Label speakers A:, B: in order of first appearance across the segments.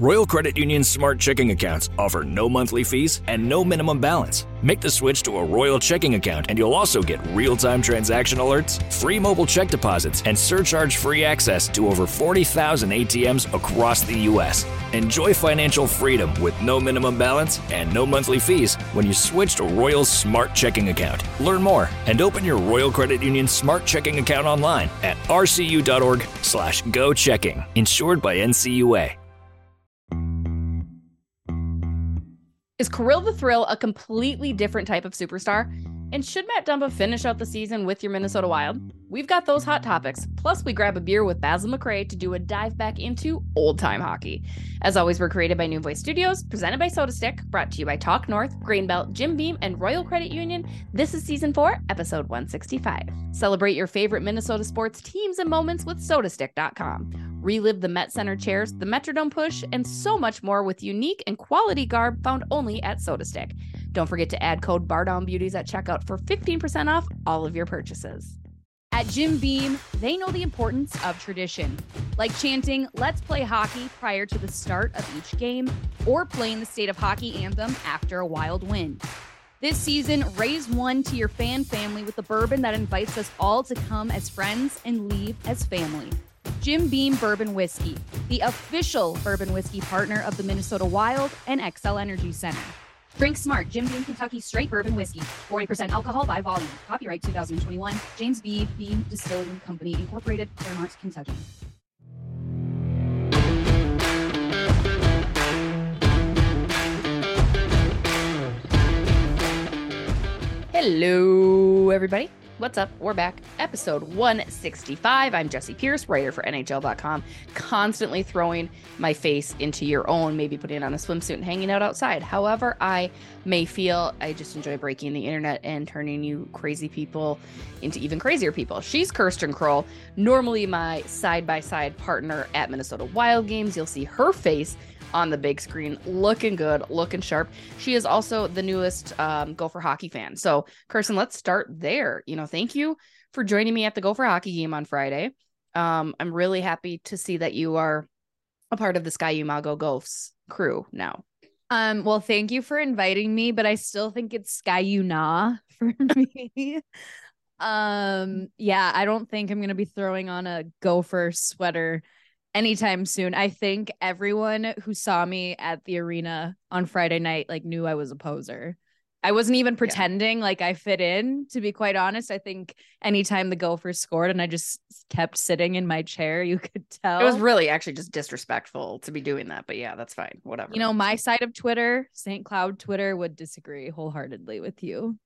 A: Royal Credit Union's smart checking accounts offer no monthly fees and no minimum balance. Make the switch to a Royal checking account and you'll also get real time transaction alerts, free mobile check deposits, and surcharge free access to over 40,000 ATMs across the U.S. Enjoy financial freedom with no minimum balance and no monthly fees when you switch to Royal's smart checking account. Learn more and open your Royal Credit Union smart checking account online at rcu.org/slash go checking. Insured by NCUA.
B: Is Kirill the Thrill a completely different type of superstar? And should Matt Dumba finish out the season with your Minnesota Wild? We've got those hot topics. Plus, we grab a beer with Basil McRae to do a dive back into old time hockey. As always, we're created by New Voice Studios, presented by SotaStick, brought to you by Talk North, Grain Belt, Jim Beam, and Royal Credit Union. This is season four, episode 165. Celebrate your favorite Minnesota sports teams and moments with sotastick.com. Relive the Met Center chairs, the Metrodome push, and so much more with unique and quality garb found only at SotaStick. Don't forget to add code BarDownBeauties at checkout for 15% off all of your purchases. At Jim Beam, they know the importance of tradition, like chanting, let's play hockey prior to the start of each game, or playing the state of hockey anthem after a wild win. This season, raise one to your fan family with a bourbon that invites us all to come as friends and leave as family. Jim Beam Bourbon Whiskey, the official bourbon whiskey partner of the Minnesota Wild and Xcel Energy Center. Drink smart, Jim Beam Kentucky Straight Bourbon Whiskey, 40% alcohol by volume. Copyright 2021, James B. Beam Distilling Company, Incorporated, Clermont, Kentucky. Hello, everybody. What's up? We're back. Episode 165. I'm Jessi Pierce, writer for NHL.com, constantly throwing my face into your own, maybe putting it on a swimsuit and hanging out outside. However, I may feel I just enjoy breaking the internet and turning you crazy people into even crazier people. She's Kirsten Krull, normally my side by side partner at Minnesota Wild Games. You'll see her face on the big screen, looking good, looking sharp. She is also the newest um, Gopher hockey fan. So, Kirsten, let's start there. You know, thank you for joining me at the Gopher hockey game on Friday. Um, I'm really happy to see that you are a part of the Ski-U-Mah-Go crew now.
C: Um, well, thank you for inviting me, but I still think it's Ski-U-Nah for me. um, yeah, I don't think I'm gonna be throwing on a Gopher sweater anytime soon. I think everyone who saw me at the arena on Friday night like knew I was a poser. I wasn't even pretending yeah. like I fit in, to be quite honest. I think anytime the Gophers scored and I just kept sitting in my chair, you could tell.
B: It was really actually just disrespectful to be doing that. But yeah, that's fine. Whatever.
C: You know, my side of Twitter, St. Cloud Twitter, would disagree wholeheartedly with you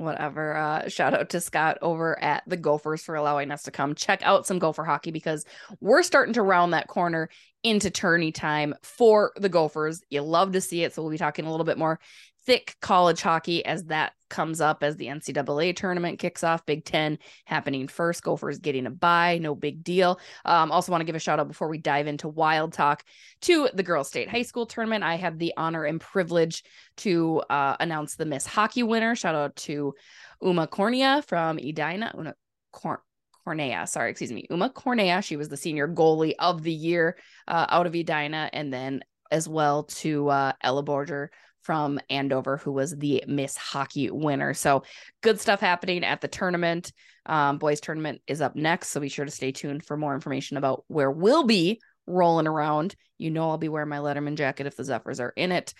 B: whatever. Uh, shout out to Scott over at the Gophers for allowing us to come check out some Gopher hockey because we're starting to round that corner into tourney time for the Gophers. You love to see it. So we'll be talking a little bit more thick college hockey as that comes up as the NCAA tournament kicks off. Big Ten happening first. Gophers getting a bye, no big deal. Um, also want to give a shout out before we dive into Wild Talk to the Girls State High School tournament. I had the honor and privilege to uh, announce the Miss Hockey winner. Shout out to Uma Corniea from Edina. Una Cor- Corniea, sorry, excuse me, Uma Corniea. She was the senior goalie of the year uh, out of Edina, and then as well to uh, Ella Boerger from Andover, who was the Miss Hockey winner. So good stuff happening at the tournament. Um, boys tournament is up next, so be sure to stay tuned for more information about where we'll be rolling around. You know, I'll be wearing my Letterman jacket if the Zephyrs are in it.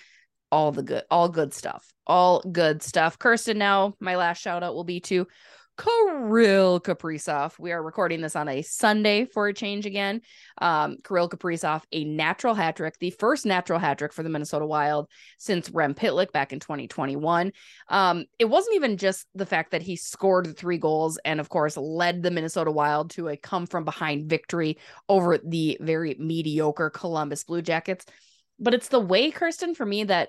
B: All the good, all good stuff, all good stuff. Kirsten, now my last shout out will be to Kirill Kaprizov. We are recording this on a Sunday for a change again. Um, Kirill Kaprizov, a natural hat trick, the first natural hat trick for the Minnesota Wild since Rem Pitlick back in 2021. Um, it wasn't even just the fact that he scored the three goals and, of course, led the Minnesota Wild to a come from behind victory over the very mediocre Columbus Blue Jackets. But it's the way, Kirsten, for me, that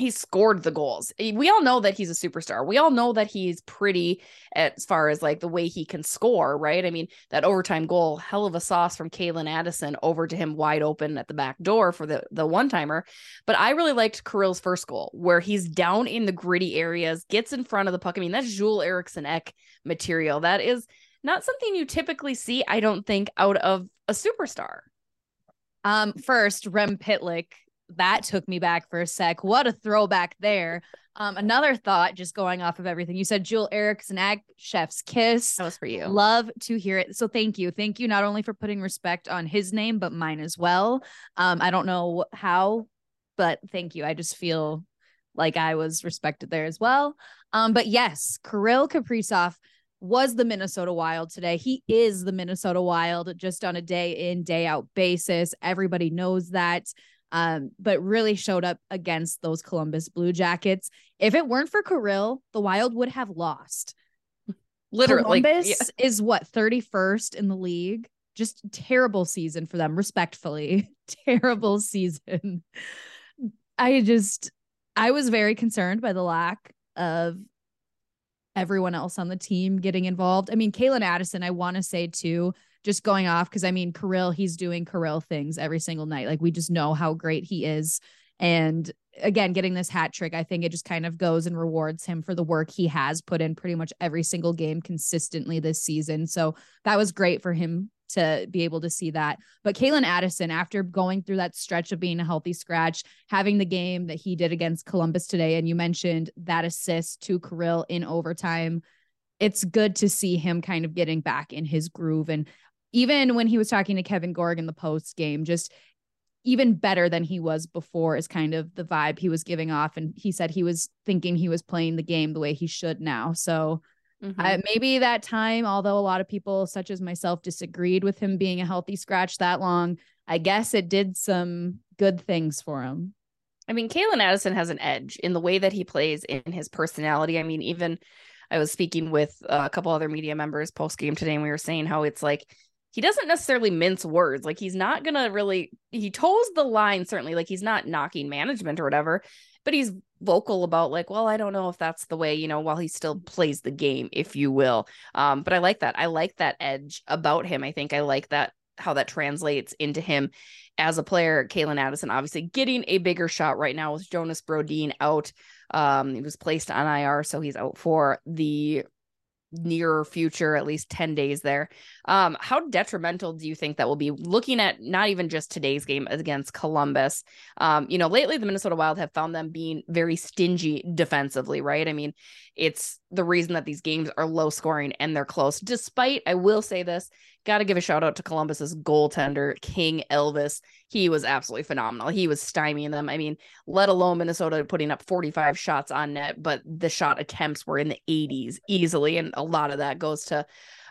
B: he scored the goals. We all know that he's a superstar. We all know that he's pretty as far as like the way he can score, right? I mean, that overtime goal, hell of a sauce from Calen Addison over to him wide open at the back door for the the one timer. But I really liked Kirill's first goal where he's down in the gritty areas, gets in front of the puck. I mean, that's Joel Eriksson Ek material. That is not something you typically see, I don't think, out of a superstar.
C: Um, first, Rem Pitlick. That took me back for a sec. What a throwback there. Um, another thought, just going off of everything you said, Joel Eriksson Ek Chef's Kiss.
B: That was for you.
C: Love to hear it. So thank you. Thank you not only for putting respect on his name, but mine as well. Um, I don't know how, but thank you. I just feel like I was respected there as well. Um, but yes, Kirill Kaprizov was the Minnesota Wild today. He is the Minnesota Wild just on a day in, day out basis. Everybody knows that. Um, but really showed up against those Columbus Blue Jackets. If it weren't for Kirill, the Wild would have lost.
B: Literally,
C: Columbus
B: yeah.
C: is what 31st in the league. Just terrible season for them, respectfully. terrible season. I just I was very concerned by the lack of everyone else on the team getting involved. I mean, Calen Addison, I want to say too, just going off because I mean, Kirill, he's doing Kirill things every single night. Like we just know how great he is. And again, getting this hat trick, I think it just kind of goes and rewards him for the work he has put in pretty much every single game consistently this season. So that was great for him to be able to see that. But Calen Addison, after going through that stretch of being a healthy scratch, having the game that he did against Columbus today, and you mentioned that assist to Kirill in overtime, it's good to see him kind of getting back in his groove. And even when he was talking to Kevin Gorg in the post game, just even better than he was before is kind of the vibe he was giving off. And he said he was thinking he was playing the game the way he should now. So
B: Mhm.
C: uh, maybe that time, although a lot of people, such as myself, disagreed with him being a healthy scratch that long, I guess it did some good things for him.
B: I mean, Calen Addison has an edge in the way that he plays in his personality. I mean, even I was speaking with a couple other media members post game today, and we were saying how it's like he doesn't necessarily mince words. Like he's not gonna really he toes the line certainly. Like he's not knocking management or whatever, but he's vocal about like, well, I don't know if that's the way, you know, while he still plays the game, if you will. Um, but I like that. I like that edge about him. I think I like that how that translates into him as a player. Calen Addison obviously getting a bigger shot right now with Jonas Brodin out. Um, he was placed on IR, so he's out for the near future, at least 10 days there. Um, how detrimental do you think that will be looking at not even just today's game against Columbus? Um, you know, lately the Minnesota Wild have found them being very stingy defensively, right? I mean, it's the reason that these games are low scoring and they're close. Despite, I will say this, got to give a shout out to Columbus's goaltender, King Elvis. He was absolutely phenomenal. He was stymieing them. I mean, let alone Minnesota putting up 45 shots on net, but the shot attempts were in the 80s easily. And a lot of that goes to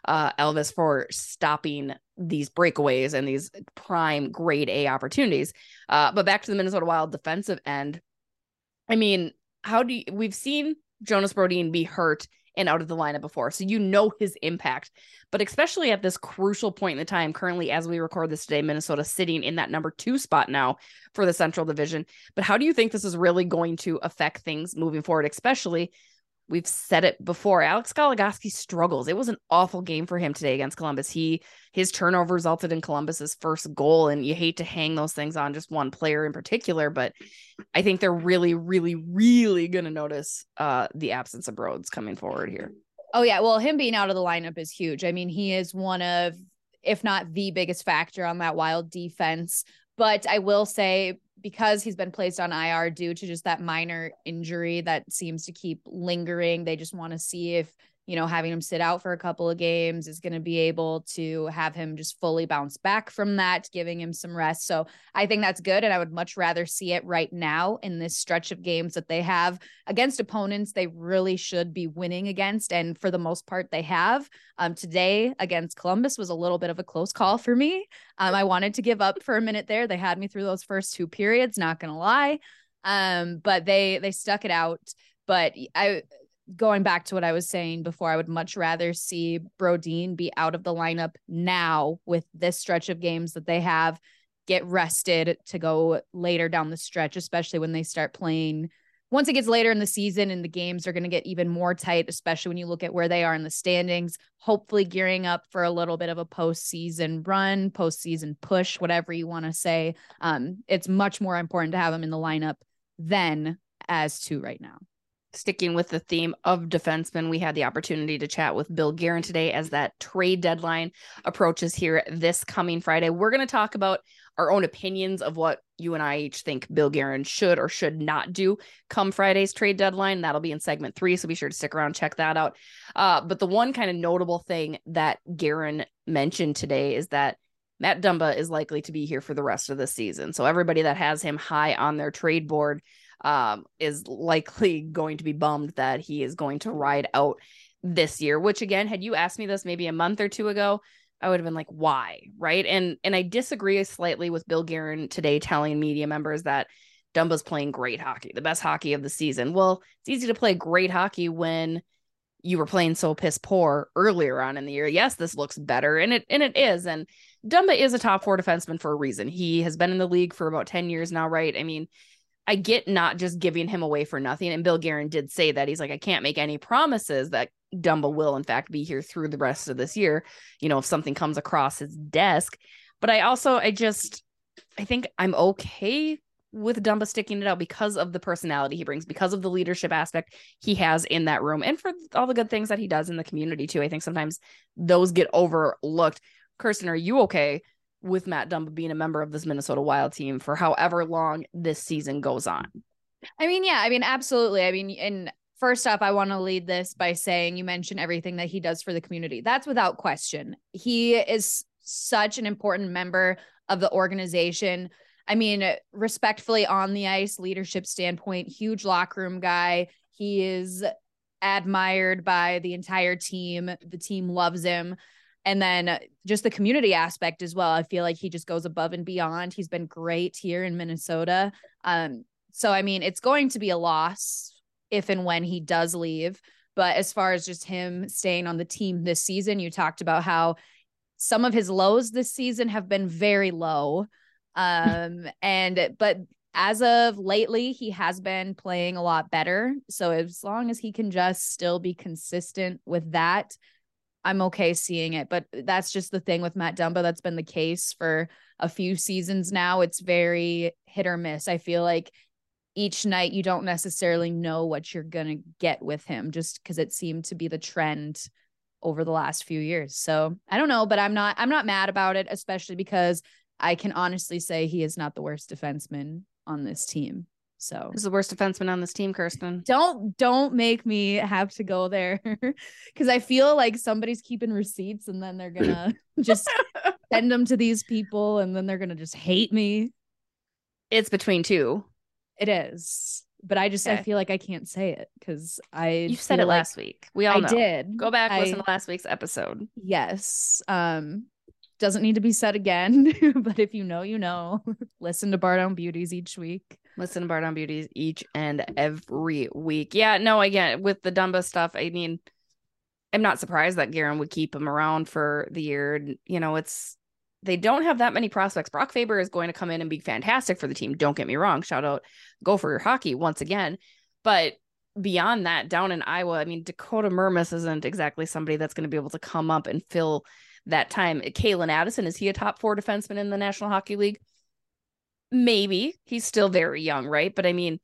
B: uh, Elvis for stopping these breakaways and these prime grade A opportunities. Uh, but back to the Minnesota Wild defensive end. I mean, how do you, we've seen Jonas Brodin be hurt and out of the lineup before. So you know his impact. But especially at this crucial point in the time, currently as we record this today, Minnesota sitting in that number two spot now for the Central Division. But how do you think this is really going to affect things moving forward, especially We've said it before. Alex Goligoski struggles. It was an awful game for him today against Columbus. He his turnover resulted in Columbus's first goal, and you hate to hang those things on just one player in particular, but I think they're really, really, really going to notice uh, the absence of Rhodes coming forward here.
C: Oh yeah, well, him being out of the lineup is huge. I mean, he is one of, if not the biggest factor on that wild defense. But I will say, because he's been placed on IR due to just that minor injury that seems to keep lingering, they just want to see if you know, having him sit out for a couple of games is going to be able to have him just fully bounce back from that, giving him some rest. So I think that's good. And I would much rather see it right now in this stretch of games that they have against opponents they really should be winning against. And for the most part, they have. Um, today against Columbus was a little bit of a close call for me. Um, I wanted to give up for a minute there. They had me through those first two periods, not going to lie. Um, but they they stuck it out but I going back to what I was saying before, I would much rather see Brodin be out of the lineup now with this stretch of games that they have, get rested to go later down the stretch, especially when they start playing. Once it gets later in the season and the games are going to get even more tight, especially when you look at where they are in the standings, hopefully gearing up for a little bit of a postseason run, postseason push, whatever you want to say. Um, it's much more important to have them in the lineup than as to right now.
B: Sticking with the theme of defensemen, we had the opportunity to chat with Bill Guerin today as that trade deadline approaches here this coming Friday. We're going to talk about our own opinions of what you and I each think Bill Guerin should or should not do come Friday's trade deadline. That'll be in segment three, so be sure to stick around, check that out. Uh, but the one kind of notable thing that Guerin mentioned today is that Matt Dumba is likely to be here for the rest of the season. So everybody that has him high on their trade board um, is likely going to be bummed that he is going to ride out this year. Which again, had you asked me this maybe a month or two ago, I would have been like, why? Right. And and I disagree slightly with Bill Guerin today telling media members that Dumba's playing great hockey, the best hockey of the season. Well, it's easy to play great hockey when you were playing so piss poor earlier on in the year. Yes, this looks better, and it and it is. And Dumba is a top four defenseman for a reason. He has been in the league for about 10 years now, right? I mean, I get not just giving him away for nothing. And Bill Guerin did say that. He's like, I can't make any promises that Dumba will, in fact, be here through the rest of this year, you know, if something comes across his desk. But I also, I just, I think I'm okay with Dumba sticking it out because of the personality he brings, because of the leadership aspect he has in that room, and for all the good things that he does in the community, too. I think sometimes those get overlooked. Kirsten, are you okay with Matt Dumba being a member of this Minnesota Wild team for however long this season goes on.
C: I mean, yeah, I mean, absolutely. I mean, and first off, I want to lead this by saying you mentioned everything that he does for the community. That's without question. He is such an important member of the organization. I mean, respectfully on the ice, leadership standpoint, huge locker room guy. He is admired by the entire team. The team loves him and then just the community aspect as well. I feel like he just goes above and beyond. He's been great here in Minnesota. Um, so I mean, it's going to be a loss if and when he does leave. But as far as just him staying on the team this season, you talked about how some of his lows this season have been very low. Um, and but as of lately, he has been playing a lot better. So as long as he can just still be consistent with that, I'm okay seeing it. But that's just the thing with Matt Dumba. That's been the case for a few seasons now. It's very hit or miss. I feel like each night you don't necessarily know what you're going to get with him just because it seemed to be the trend over the last few years. So I don't know, but I'm not I'm not mad about it, especially because I can honestly say he is not the worst defenseman on this team. So
B: who's the worst defenseman on this team, Kirsten?
C: Don't don't make me have to go there because I feel like somebody's keeping receipts and then they're gonna just send them to these people and then they're gonna just hate me.
B: It's between two.
C: It is. But I just okay. I feel like I can't say it because I
B: you said it like last week. We all
C: I did.
B: Go back I, listen to last week's episode.
C: Yes. Um doesn't need to be said again, but if you know, you know. listen to Bar Down Beauties each week.
B: Listen to Bar Down Beauties each and every week. Yeah, no, again, with the Dumba stuff, I mean, I'm not surprised that Guerin would keep him around for the year. You know, it's they don't have that many prospects. Brock Faber is going to come in and be fantastic for the team. Don't get me wrong. Shout out Go for Your hockey once again. But beyond that, down in Iowa, I mean, Dakota Mermis isn't exactly somebody that's going to be able to come up and fill that time. Calen Addison, is he a top four defenseman in the National Hockey League? Maybe he's still very young, right? But I mean,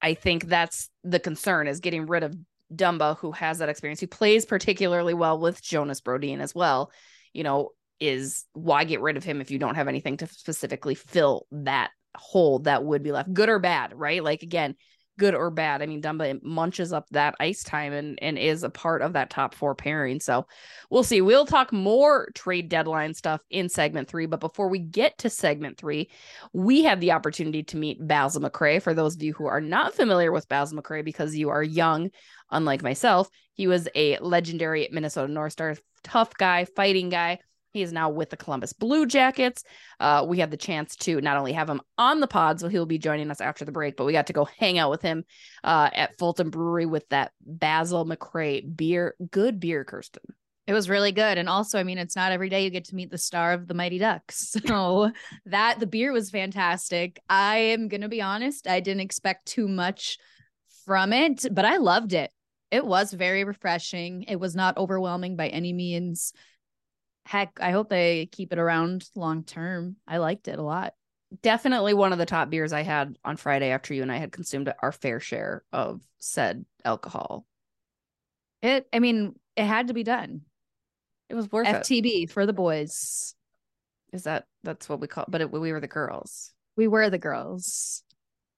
B: I think that's the concern is getting rid of Dumba, who has that experience, who plays particularly well with Jonas Brodin as well. You know, is why get rid of him if you don't have anything to specifically fill that hole that would be left, good or bad, right? Like again, good or bad. I mean, Dumba munches up that ice time and and is a part of that top four pairing. So we'll see. We'll talk more trade deadline stuff in segment three. But before we get to segment three, we have the opportunity to meet Basil McRae. For those of you who are not familiar with Basil McRae because you are young, unlike myself, he was a legendary Minnesota North Star, tough guy, fighting guy he is now with the Columbus Blue Jackets. Uh, we had the chance to not only have him on the pod, so he'll be joining us after the break, but we got to go hang out with him uh, at Fulton Brewery with that Basil McRae beer. Good beer, Kirsten.
C: It was really good. And also, I mean, it's not every day you get to meet the star of the Mighty Ducks. So that the beer was fantastic. I am going to be honest, I didn't expect too much from it, but I loved it. It was very refreshing. It was not overwhelming by any means heck, I hope they keep it around long term. I liked it a lot.
B: definitely one of the top beers I had on Friday after you and I had consumed our fair share of said alcohol.
C: It, I mean, it had to be done.
B: It was worth it.
C: FTB for the boys.
B: Is that that's what we call? But it, we were the girls.
C: We were the girls.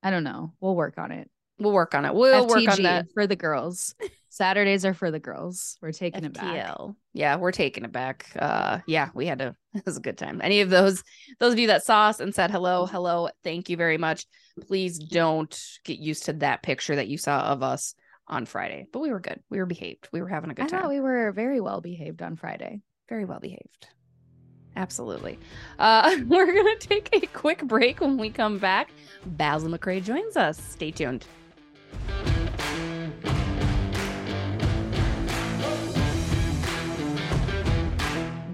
C: I don't know. We'll work on it.
B: We'll work on it. We'll work on that.
C: for the girls. Saturdays are for the girls. We're taking it back.
B: Yeah, we're taking it back. Uh yeah, we had to it was a good time. Any of those those of you that saw us and said hello, hello, thank you very much. Please don't get used to that picture that you saw of us on Friday. But we were good. We were behaved. We were having a good
C: thought
B: time.
C: we were very well behaved on Friday.
B: Very well behaved. Absolutely. Uh we're gonna take a quick break when we come back. Basil McRae joins us. Stay tuned.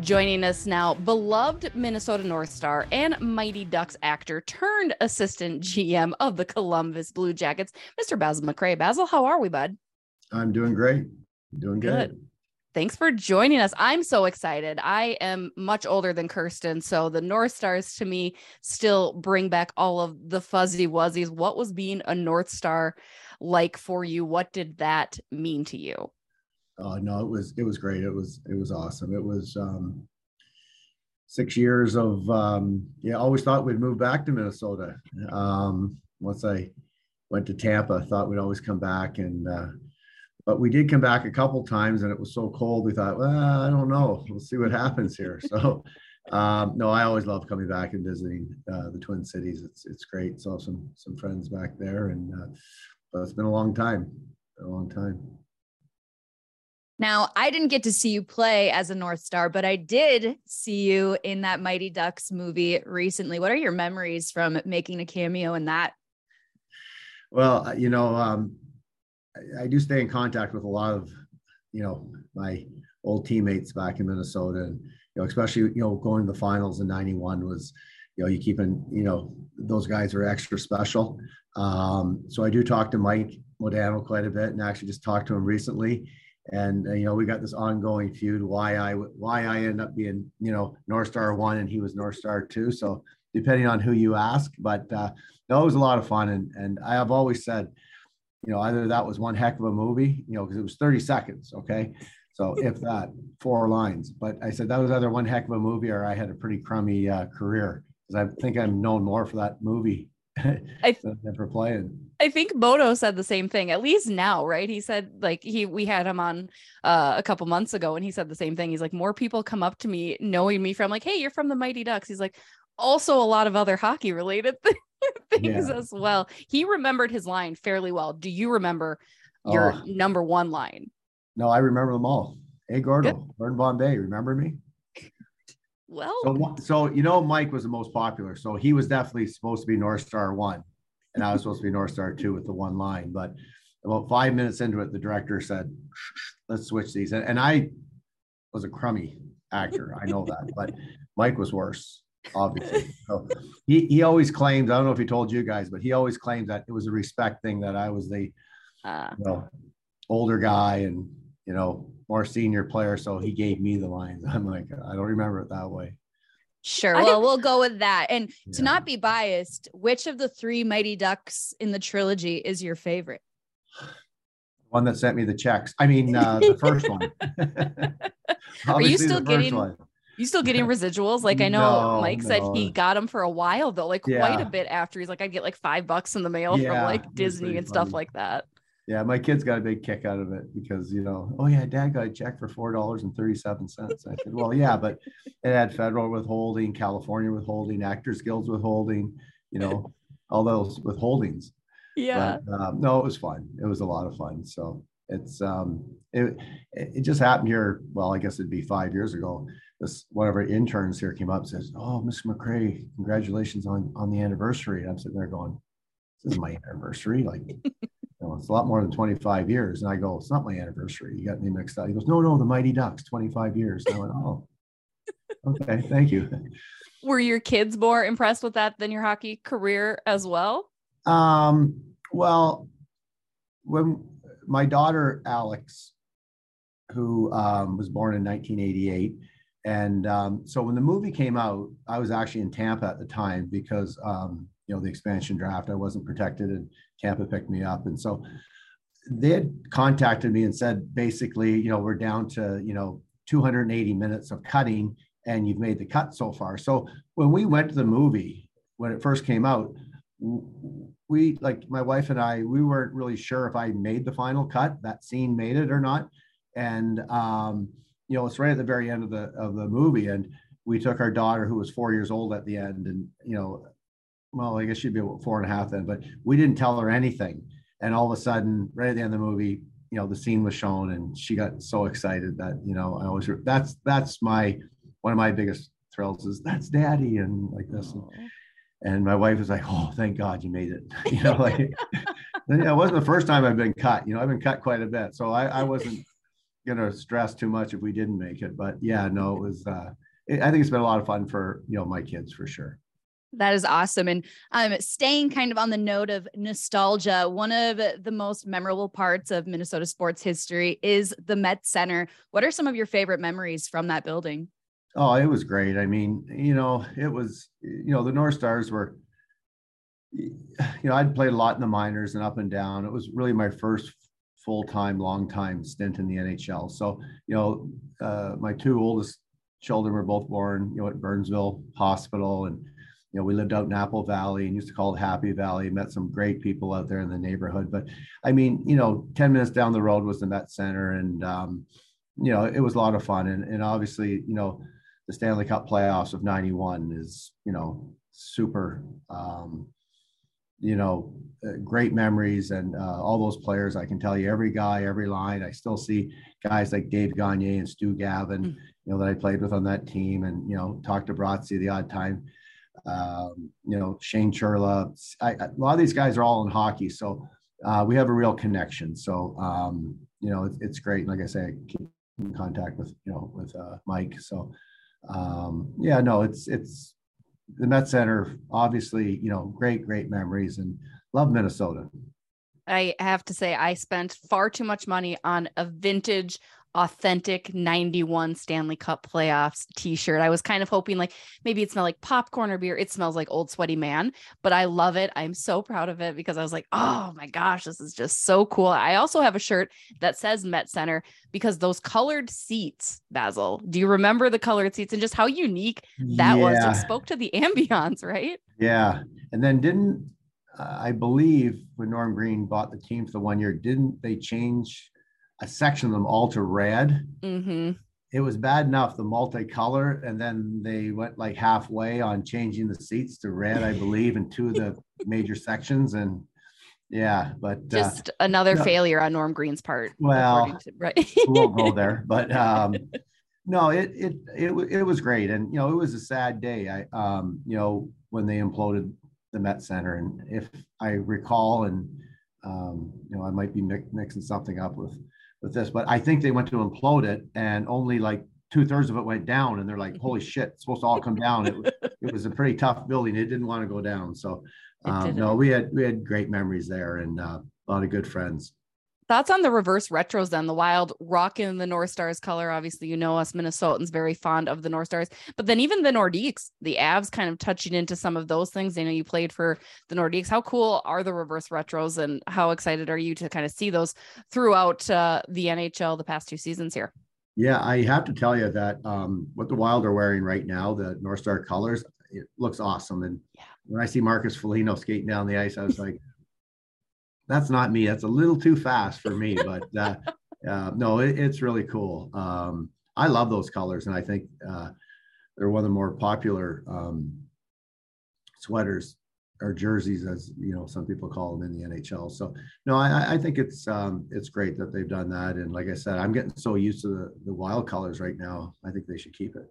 B: Joining us now, beloved Minnesota North Star and Mighty Ducks actor turned assistant GM of the Columbus Blue Jackets, Mr. Basil McRae. Basil, how are we, bud?
D: I'm doing great. Doing good.
B: Good. Thanks for joining us. I'm so excited. I am much older than Kirsten, so the North Stars to me still bring back all of the fuzzy wuzzies. What was being a North Star like for you? What did that mean to you?
D: Oh no, it was it was great. It was it was awesome. It was um six years of um yeah, always thought we'd move back to Minnesota. Um once I went to Tampa, I thought we'd always come back and uh but we did come back a couple times and it was so cold we thought, well, I don't know. We'll see what happens here. So um no, I always love coming back and visiting uh the Twin Cities. It's it's great. Saw some some friends back there and uh but it's been a long time. A long time.
C: Now, I didn't get to see you play as a North Star, but I did see you in that Mighty Ducks movie recently. What are your memories from making a cameo in that?
D: Well, uh, you know, um, I, I do stay in contact with a lot of, you know, my old teammates back in Minnesota, and you know, especially you know, going to the finals in '91 was, you know, you keep in, you know, those guys are extra special. Um, so I do talk to Mike Modano quite a bit, and actually just talked to him recently. And uh, you know, we got this ongoing feud. Why I why I end up being, you know, North Star one, and he was North Star two. So depending on who you ask, but uh, no, it was a lot of fun, and and I have always said, you know, either that was one heck of a movie, you know, because it was 30 seconds, okay, so if that, four lines. But I said that was either one heck of a movie, or I had a pretty crummy uh, career because I think I'm known more for that movie
B: I-
D: than for playing.
B: I think Bodo said the same thing, at least now, right? He said like he we had him on uh, a couple months ago and he said the same thing. He's like, more people come up to me knowing me from like, hey, you're from the Mighty Ducks. He's like, also a lot of other hockey related things
D: Yeah.
B: as well. He remembered his line fairly well. Do you remember your
D: Oh.
B: number one line?
D: No, I remember them all. Hey, Gordo, Vern Bombay, remember me?
B: Well,
D: So, so you know, Mike was the most popular, so he was definitely supposed to be North Star one, and I was supposed to be North Star two with the one line. But about five minutes into it, the director said, "Let's switch these," and, and I was a crummy actor. I know that, but Mike was worse, obviously. So he he always claims. I don't know if he told you guys, but he always claimed that it was a respect thing that I was the
B: uh,
D: you know older guy and you know more senior player, so he gave me the lines. I'm like, I don't remember it that way.
C: Sure. Well, we'll go with that. And to not be biased, which of the three Mighty Ducks in the trilogy is your favorite?
D: one that sent me the checks. I mean, uh, the first one.
B: Are
D: you still
B: getting-
D: one.
B: you still getting residuals? Like I know
D: No,
B: Mike said he got them for a while though, like quite a bit after. He's like, I'd get like five bucks in the mail from like Disney
D: pretty
B: and stuff like that.
D: Yeah, my kids got a big kick out of it because you know, oh yeah, Dad got a check for four dollars and thirty-seven cents. I said, well, yeah, but it had federal withholding, California withholding, Actors Guilds withholding, you know, all those withholdings.
B: Yeah.
D: But, um, no, it was fun. It was a lot of fun. So it's um, it it it just happened here. Well, I guess it'd be five years ago. This one of our interns here came up and says, "Oh, Mr. McRae, congratulations on on the anniversary." And I'm sitting there going, "This is my anniversary." Like, you know, it's a lot more than 25 years. And I go, "It's not my anniversary. You got me mixed up." He goes, "No, no, the Mighty Ducks, 25 years." And I went, "Oh, okay, thank you."
B: Were your kids more impressed with that than your hockey career as well?
D: Um, well, when my daughter Alex, who um, was born in 1988, And um, so when the movie came out, I was actually in Tampa at the time because um, you know the expansion draft. I wasn't protected, and Tampa picked me up. And so they had contacted me and said basically, you know, we're down to you know 280 minutes of cutting, and you've made the cut so far. So when we went to the movie when it first came out, we like my wife and I, we weren't really sure if I made the final cut, that scene made it or not. And um, you know, it's right at the very end of the of the movie, and we took our daughter who was four years old at the end, and you know, well, I guess she'd be about four and a half then, but we didn't tell her anything. And all of a sudden, right at the end of the movie, you know, the scene was shown, and she got so excited that you know, I always that's that's my one of my biggest thrills is that's daddy and like this. And, and my wife was like, "Oh, thank God you made it." You know, like it wasn't the first time I've been cut. You know, I've been cut quite a bit, so I, I wasn't gonna stress too much if we didn't make it. But yeah, no, it was. Uh, it, I think it's been a lot of fun for you know my kids for sure.
C: That is awesome. And um, staying kind of on the note of nostalgia, one of the most memorable parts of Minnesota sports history is the Met Center. What are some of your favorite memories from that building?
D: Oh, it was great. I mean, you know, it was, you know, the North Stars were, you know, I'd played a lot in the minors and up and down. It was really my first full time, long time stint in the NHL. So, you know, uh, my two oldest children were both born, you know, at Burnsville Hospital. And, you know, we lived out in Apple Valley and used to call it Happy Valley, met some great people out there in the neighborhood. But I mean, you know, 10 minutes down the road was the Met Center. And, um, you know, it was a lot of fun. And, and obviously, you know, the Stanley Cup playoffs of 91 is, you know, super, um, you know, uh, great memories and uh, all those players. I can tell you every guy, every line. I still see guys like Dave Gagner and Stu Gavin, mm-hmm. you know, that I played with on that team and, you know, talked to Bratzi the odd time. Um, you know, Shane Churla. I, a lot of these guys are all in hockey. So uh, we have a real connection. So, um, you know, it's, it's great. Like I say, I keep in contact with, you know, with uh, Mike. So, um, yeah, no, it's it's the Met Center. Obviously, you know, great, great memories, and love Minnesota.
B: I have to say, I spent far too much money on a vintage authentic 91 Stanley Cup playoffs t-shirt. I was kind of hoping like maybe it smelled like popcorn or beer. It smells like old sweaty man, but I love it. I'm so proud of it because I was like, "Oh my gosh, this is just so cool." I also have a shirt that says Met Center because those colored seats, Basil. Do you remember the colored seats and just how unique that yeah. was? It spoke to the ambiance, right?
D: Yeah. And then didn't uh, I believe when Norm Green bought the team for the one year, didn't they change a section of them all to red.
B: Mm-hmm.
D: It was bad enough the multicolor, and then they went like halfway on changing the seats to red, I believe, in two of the major sections. And yeah, but
B: uh, just uh, another no, failure on Norm Green's part.
D: Well, to, right. we won't go there, but um, no, it, it it it was great, and you know, it was a sad day. I um, you know, when they imploded the Met Center, and if I recall, and um, you know, I might be mixing something up with with this, but I think they went to implode it and only like two thirds of it went down. And they're like, holy shit, it's supposed to all come down. It, it was a pretty tough building. It didn't want to go down. So, um, no, we had, we had great memories there and uh, a lot of good friends.
B: Thoughts on the reverse retros then? The Wild rocking the North Stars color. Obviously, you know us Minnesotans very fond of the North Stars, but then even the Nordiques, the Avs kind of touching into some of those things. I know you played for the Nordiques. How cool are the reverse retros and how excited are you to kind of see those throughout uh, the NHL the past two seasons here?
D: Yeah, I have to tell you that um, what the Wild are wearing right now, the North Star colors, it looks awesome. And yeah. when I see Marcus Foligno skating down the ice, I was like, that's not me. That's a little too fast for me, but uh, uh, no, it, it's really cool. Um, I love those colors, and I think uh, they're one of the more popular um, sweaters or jerseys, as you know, some people call them in the NHL. So no, I, I think it's um, it's great that they've done that. And like I said, I'm getting so used to the, the wild colors right now. I think they should keep it.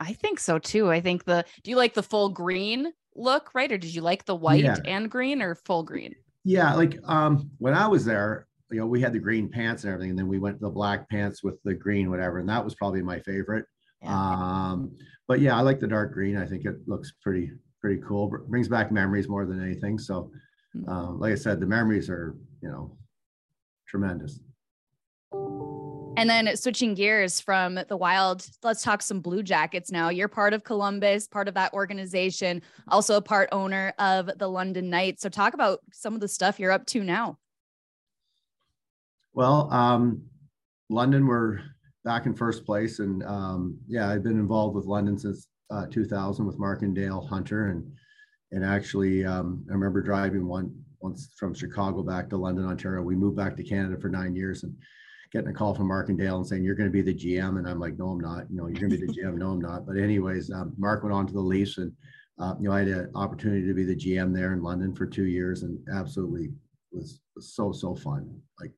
B: I think so too. I think the do you like the full green look, right? Or did you like the white yeah. and green or full green?
D: Yeah, like um, when I was there, you know, we had the green pants and everything, and then we went to the black pants with the green, whatever, and that was probably my favorite. Yeah. Um, but yeah, I like the dark green. I think it looks pretty pretty cool. brings back memories more than anything. So, uh, like I said, the memories are you know tremendous.
C: And then switching gears from the wild, let's talk some Blue Jackets now. You're part of Columbus, part of that organization, also a part owner of the London Knights. So talk about some of the stuff you're up to now.
D: Well, um, London, we're back in first place. And um, yeah, I've been involved with London since uh, 2000 with Mark and Dale Hunter. And, and actually, um, I remember driving one once from Chicago back to London, Ontario. We moved back to Canada for nine years and getting a call from Mark and Dale and saying, You're going to be the GM. And I'm like, No, I'm not. You know, you're going to be the GM. No, I'm not. But, anyways, um, Mark went on to the Leafs and, uh, you know, I had an opportunity to be the GM there in London for two years and absolutely was, was so, so fun. Like,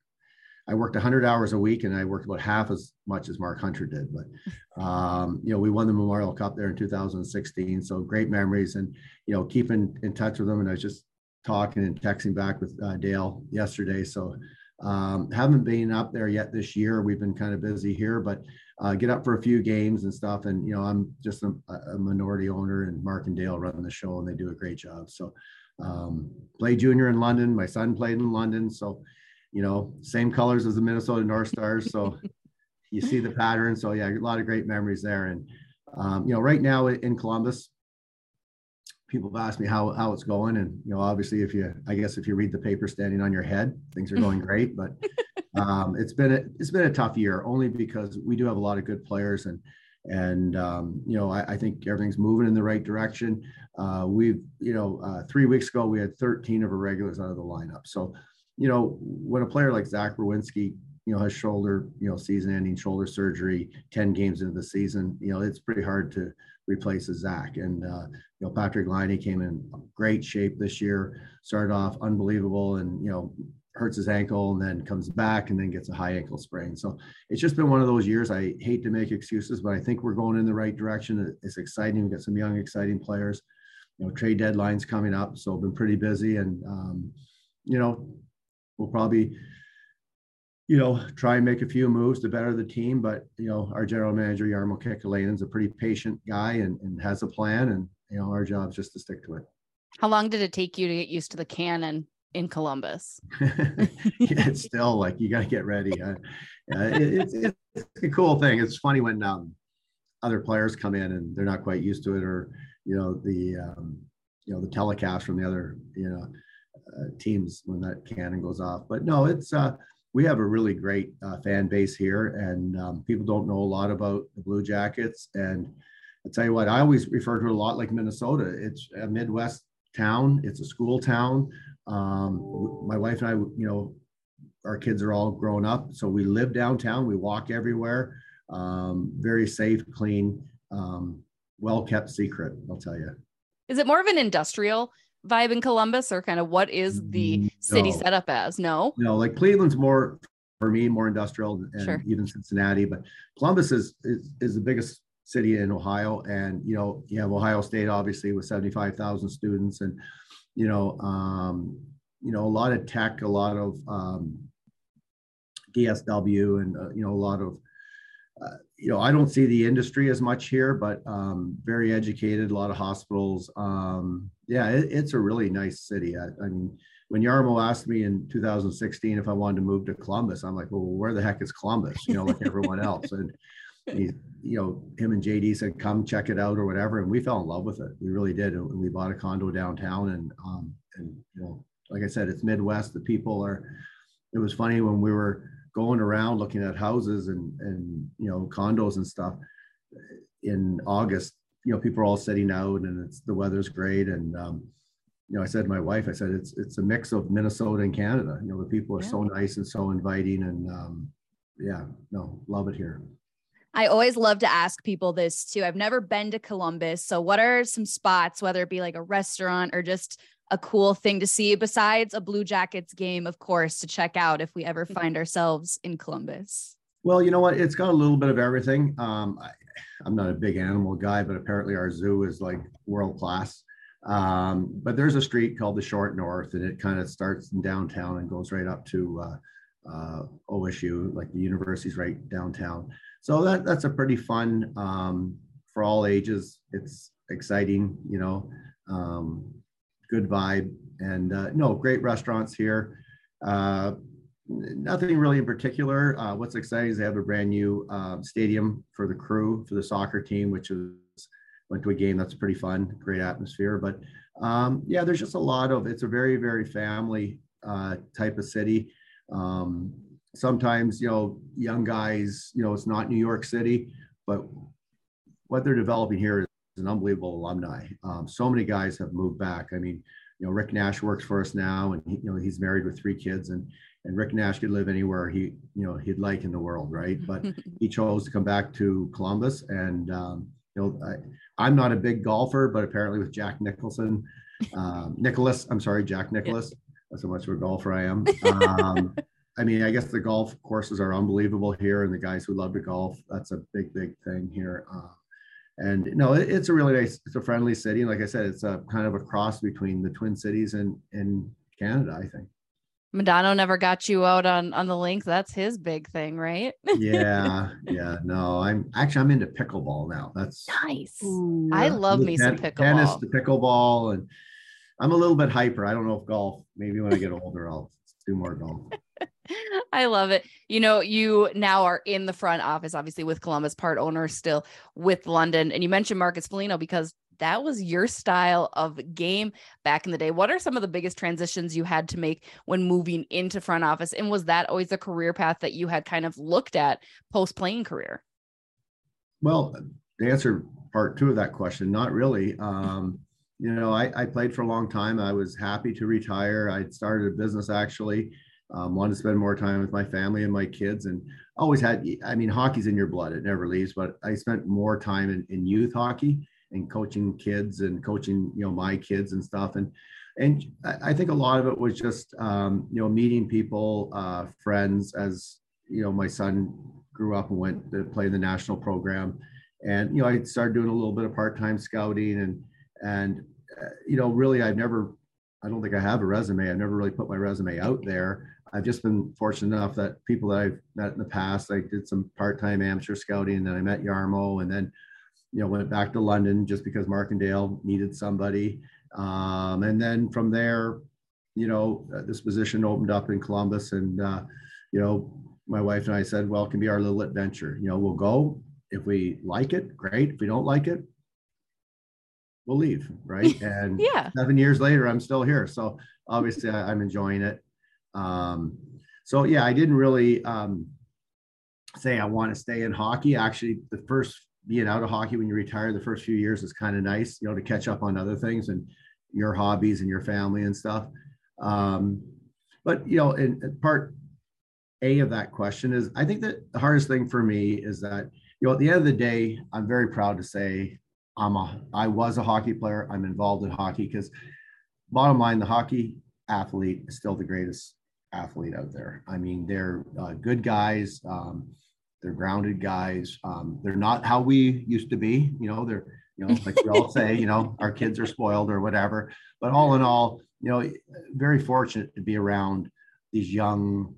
D: I worked 100 hours a week and I worked about half as much as Mark Hunter did. But, um, you know, we won the Memorial Cup there in 2016. So great memories and, you know, keeping in touch with them. And I was just talking and texting back with uh, Dale yesterday. So um, haven't been up there yet this year. We've been kind of busy here, but uh, get up for a few games and stuff. And you know, I'm just a, a, minority owner, and Mark and Dale run the show, and they do a great job. So, um, played junior in London. My son played in London, so you know, same colors as the Minnesota North Stars. So you see the pattern. So yeah, a lot of great memories there. And um, you know, right now in Columbus, people have asked me how how it's going, and you know, obviously, if you, I guess, if you read the paper standing on your head, things are going great. But um, it's been a, it's been a tough year, only because we do have a lot of good players, and and um, you know, I, I, think everything's moving in the right direction. Uh, we've, you know, uh, three weeks ago we had 13 of our regulars out of the lineup. So, you know, when a player like Zach Werenski you know, has shoulder, you know, season-ending shoulder surgery, 10 games into the season, you know, it's pretty hard to replace a Zach. And, uh, you know, Patrik Laine came in great shape this year, started off unbelievable and, you know, hurts his ankle and then comes back and then gets a high ankle sprain. So it's just been one of those years. I hate to make excuses, but I think we're going in the right direction. It's exciting. We've got some young, exciting players. You know, trade deadlines coming up. So I've been pretty busy and, um, you know, we'll probably you know, try and make a few moves to better the team. But, you know, our general manager, Jarmo Kekalainen, is a pretty patient guy and, and has a plan. And, you know, our job is just to stick to it.
B: How long did it take you to get used to the cannon in Columbus?
D: yeah, it's still like you got to get ready. Uh, it, it's, it's a cool thing. It's funny when um, other players come in and they're not quite used to it, or you know the um, you know the telecast from the other you know uh, teams when that cannon goes off. But no, it's uh, we have a really great uh, fan base here, and um, people don't know a lot about the Blue Jackets. And I tell you what, I always refer to it a lot like Minnesota. It's a Midwest town. It's a school town. Um, my wife and I, you know, our kids are all grown up, so we live downtown. We walk everywhere. Um, very safe, clean, um, well kept secret. I'll tell you.
B: Is it more of an industrial vibe in Columbus, or kind of what is the no. city set up as? No,
D: no, like Cleveland's more for me more industrial, and sure. even Cincinnati, but Columbus is, is is the biggest city in Ohio, and you know you have Ohio State obviously with seventy five thousand students, and you know um, you know a lot of tech, a lot of um, DSW, and uh, you know a lot of uh, you know, I don't see the industry as much here, but um, very educated, a lot of hospitals. Um, yeah, it, it's a really nice city. I, I, mean, when Jarmo asked me in 2016 if I wanted to move to Columbus, I'm like, well, where the heck is Columbus? You know, like everyone else. And he, you know, him and JD said, come check it out or whatever. And we fell in love with it. We really did. And we bought a condo downtown. And, um, and, you know, like I said, it's Midwest. The people are, it was funny when we were, going around looking at houses and and you know condos and stuff in August. You know, people are all sitting out and it's the weather's great. And um, you know, I said to my wife, I said it's it's a mix of Minnesota and Canada. You know, the people are yeah. so nice and so inviting, and um, yeah, no, love it here.
C: I always love to ask people this too. I've never been to Columbus. So, what are some spots, whether it be like a restaurant or just a cool thing to see besides a Blue Jackets game, of course, to check out if we ever mm-hmm. find ourselves in Columbus?
D: Well, you know what? It's got a little bit of everything. Um, I, am not a big animal guy, but apparently our zoo is like world class. Um, but there's a street called the Short North, and it kind of starts in downtown and goes right up to uh, uh, OSU, like the university's right downtown. So that that's a pretty fun um, for all ages. It's exciting, you know. Um, good vibe, and uh, no, great restaurants here. Nothing really in particular. Uh, what's exciting is they have a brand new uh, stadium for the crew for the soccer team, which is went to a game that's pretty fun, great atmosphere. But um, yeah, there's just a lot of it's a very very family uh, type of city. Um, sometimes you know young guys, you know it's not New York City, but what they're developing here is an unbelievable alumni. Um, so many guys have moved back. I mean, you know, Rick Nash works for us now, and he, you know he's married with three kids, and and Rick Nash could live anywhere he you know he'd like in the world, right? But he chose to come back to Columbus, and um, you know I, I'm not a big golfer, but apparently with Jack Nicholson, um, Nicklaus, I'm sorry, Jack Nicklaus, that's how much of a golfer I am. Um, I mean, I guess the golf courses are unbelievable here, and the guys who love to golf, that's a big, big thing here. Uh, and no, it, it's a really nice, it's a friendly city. And like I said, it's a kind of a cross between the Twin Cities and in Canada, I think.
B: Madonna never got you out on on the link. That's his big thing, right?
D: yeah, yeah. No, I'm actually I'm into pickleball now. That's
B: nice. Ooh, I love me ten, some pickleball. Tennis
D: the pickleball, and I'm a little bit hyper. I don't know if golf. Maybe when I get older, I'll do more golf.
B: I love it. You know, you now are in the front office, obviously with Columbus, part owner still with London. And you mentioned Marcus Foligno because that was your style of game back in the day. What are some of the biggest transitions you had to make when moving into front office? And was that always the career path that you had kind of looked at post playing career?
D: Well, to answer part two of that question, not really. Um, you know, I, I, played for a long time. I was happy to retire. I started a business actually. Um, wanted to spend more time with my family and my kids, and always had. I mean, hockey's in your blood; it never leaves. But I spent more time in, in youth hockey, and coaching kids and coaching you know my kids and stuff and and I think a lot of it was just um, you know meeting people, uh, friends. As you know, my son grew up and went to play in the national program, and you know I started doing a little bit of part-time scouting and and uh, you know really I've never I don't think I have a resume. I've never really put my resume out there. I've just been fortunate enough that people that I've met in the past, I did some part-time amateur scouting, and then I met Jarmo, and then you know, went back to London just because Mark and Dale needed somebody. Um, and then from there, you know, uh, this position opened up in Columbus and, uh, you know, my wife and I said, well, it can be our little adventure. You know, we'll go if we like it, great. If we don't like it, we'll leave. Right. And
B: yeah.
D: seven years later, I'm still here. So obviously I, am enjoying it. Um, so yeah, I didn't really um, say I want to stay in hockey. Actually, the first being out of hockey when you retire the first few years is kind of nice, you know, to catch up on other things and your hobbies and your family and stuff. Um, but you know, in, in part A of that question is I think that the hardest thing for me is that, you know, at the end of the day, I'm very proud to say I'm a I was a hockey player. I'm involved in hockey because bottom line, the hockey athlete is still the greatest athlete out there. I mean, they're uh, good guys. Um, they're grounded guys. Um, they're not how we used to be. You know, they're you know like we all say, you know, our kids are spoiled or whatever. But all in all, you know, very fortunate to be around these young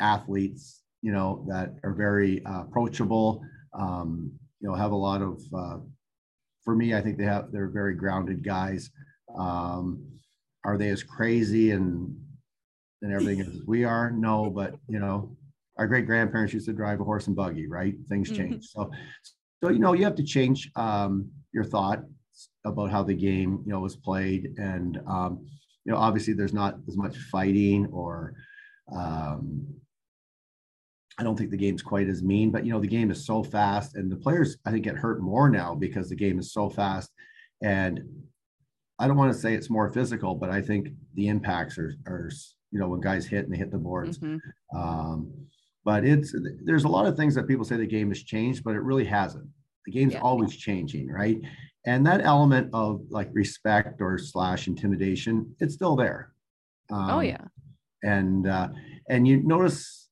D: athletes. You know, that are very uh, approachable. Um, you know, have a lot of. Uh, for me, I think they have. They're very grounded guys. Um, are they as crazy and and everything is we are? No, but you know, our great grandparents used to drive a horse and buggy, right? Things mm-hmm. change. So, so you know, you have to change um, your thought about how the game, you know, was played, and um, you know, obviously there's not as much fighting or. Um, I don't think the game's quite as mean, but you know the game is so fast, and the players I think get hurt more now because the game is so fast. And I don't want to say it's more physical, but I think the impacts are, are you know when guys hit and they hit the boards. Mm-hmm. Um, but it's there's a lot of things that people say the game has changed, but it really hasn't. The game's yeah. always changing, right? And that element of like respect or slash intimidation, it's still there.
B: Oh, um, oh yeah.
D: And uh, and you notice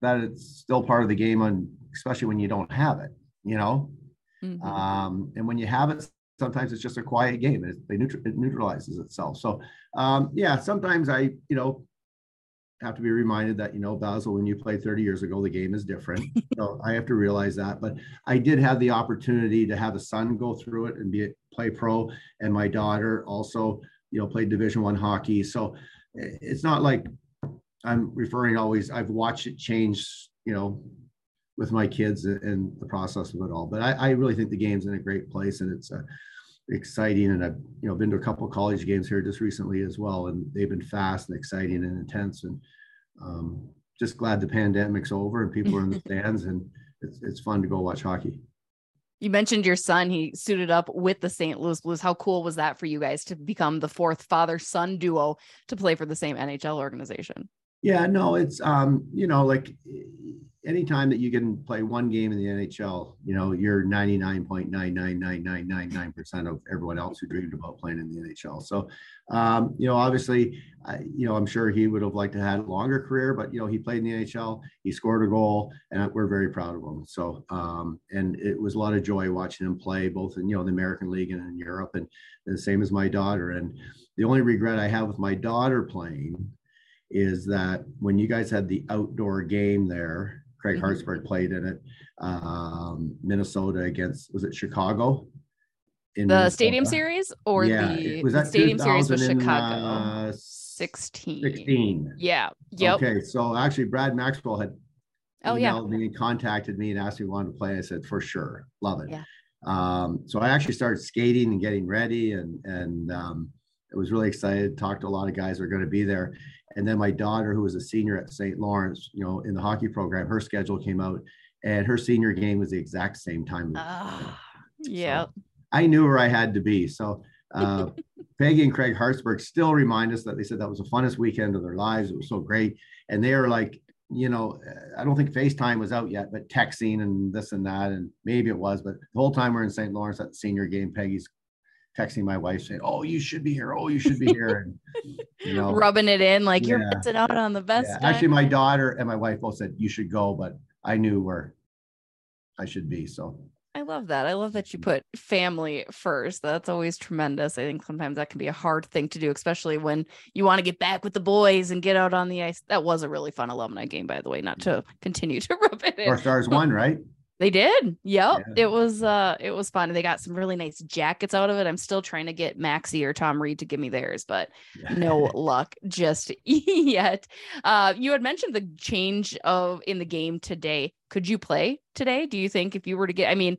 D: that it's still part of the game, on especially when you don't have it, you know. Mm-hmm. Um, and when you have it, sometimes it's just a quiet game. It, it neutralizes itself. So um, yeah, sometimes I you know have to be reminded that you know Basil, when you played 30 years ago, the game is different. so I have to realize that. But I did have the opportunity to have a son go through it and be a play pro, and my daughter also, you know, played Division One hockey. So it's not like I'm referring always, I've watched it change, you know, with my kids and the process of it all. But I, I really think the game's in a great place and it's uh, exciting. And I've, you know, been to a couple college games here just recently as well. And they've been fast and exciting and intense. And um, just glad the pandemic's over and people are in the stands and it's, it's fun to go watch hockey.
B: You mentioned your son. He suited up with the St. Louis Blues. How cool was that for you guys to become the fourth father son duo to play for the same NHL organization?
D: Yeah, no, it's um, you know, like anytime that you can play one game in the NHL, you know, you're 99.99999% of everyone else who dreamed about playing in the NHL. So, um, you know, obviously, I, you know, I'm sure he would have liked to have had a longer career, but, you know, he played in the NHL, he scored a goal, and we're very proud of him. So, um, and it was a lot of joy watching him play both in, you know, the American League and in Europe, and, and the same as my daughter. And the only regret I have with my daughter playing is that when you guys had the outdoor game there, Craig mm-hmm. Hartsburg played in it, um, Minnesota against, was it Chicago?
B: In the Minnesota. stadium series or yeah, the, was that stadium series was Chicago? Uh, 16.
D: 16.
B: Yeah. Yep.
D: Okay. So actually, Brad Maxwell had
B: oh, yeah.
D: me and contacted me and asked me if I wanted to play. I said, for sure. Love it. Yeah. Um, so I actually started skating and getting ready and, and, um, I was really excited, talked to a lot of guys who are going to be there. And then my daughter, who was a senior at St. Lawrence, you know, in the hockey program, her schedule came out and her senior game was the exact same time.
B: Uh, yeah.
D: So I knew where I had to be. So uh, Peggy and Craig Hartsburg still remind us that they said that was the funnest weekend of their lives. It was so great. And they are like, you know, I don't think FaceTime was out yet, but texting and this and that, and maybe it was, but the whole time we're in St. Lawrence at the senior game, Peggy's texting my wife saying, "Oh, you should be here. Oh, you should be here," and
B: you know, rubbing it in like yeah. you're missing out on the best.
D: Yeah. Actually, my daughter and my wife both said you should go, but I knew where I should be. So
B: I love that. I love that you put family first. That's always tremendous. I think sometimes that can be a hard thing to do, especially when you want to get back with the boys and get out on the ice. That was a really fun alumni game, by the way. Not to continue to rub it in.
D: Four stars one, right?
B: They did. Yep. Yeah. It was uh it was fun. They got some really nice jackets out of it. I'm still trying to get Maxie or Tom Reid to give me theirs, but no luck just yet. Uh you had mentioned the change of in the game today. Could you play today? Do you think if you were to get I mean,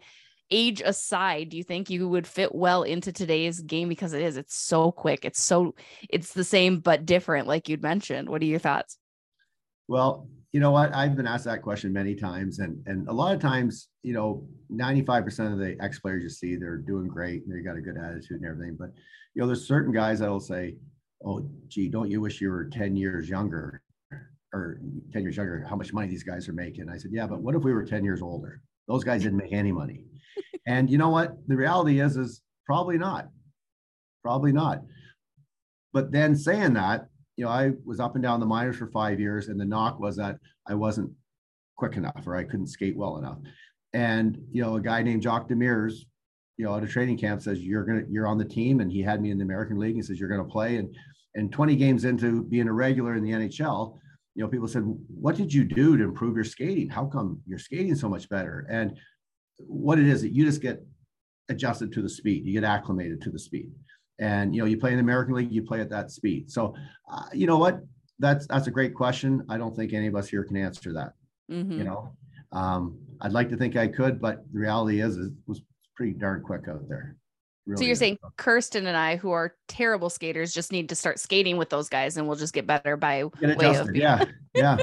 B: age aside, do you think you would fit well into today's game because it is it's so quick. It's so it's the same but different like you'd mentioned. What are your thoughts?
D: Well, you know what? I've been asked that question many times, and and a lot of times, you know, 95% of the ex players you see, they're doing great and they got a good attitude and everything. But you know, there's certain guys that'll say, "Oh, gee, don't you wish you were 10 years younger, or 10 years younger? How much money these guys are making?" I said, "Yeah, but what if we were 10 years older? Those guys didn't make any money." and you know what? The reality is, is probably not, probably not. But then saying that, you know, I was up and down the minors for five years, and the knock was that I wasn't quick enough or I couldn't skate well enough. And you know, a guy named Jacques Demers, you know, at a training camp says you're gonna you're on the team, and he had me in the American League. He says you're gonna play, and and 20 games into being a regular in the NHL, you know, people said, "What did you do to improve your skating? How come you're skating so much better?" And what it is that you just get adjusted to the speed, you get acclimated to the speed and you know you play in the American League, you play at that speed. So, uh, you know what? That's that's a great question. I don't think any of us here can answer that. Mm-hmm. You know, um, I'd like to think I could, but the reality is, it was pretty darn quick out there.
B: Really so you're saying Kirsten and I, who are terrible skaters, just need to start skating with those guys, and we'll just get better by
D: get way of yeah, yeah.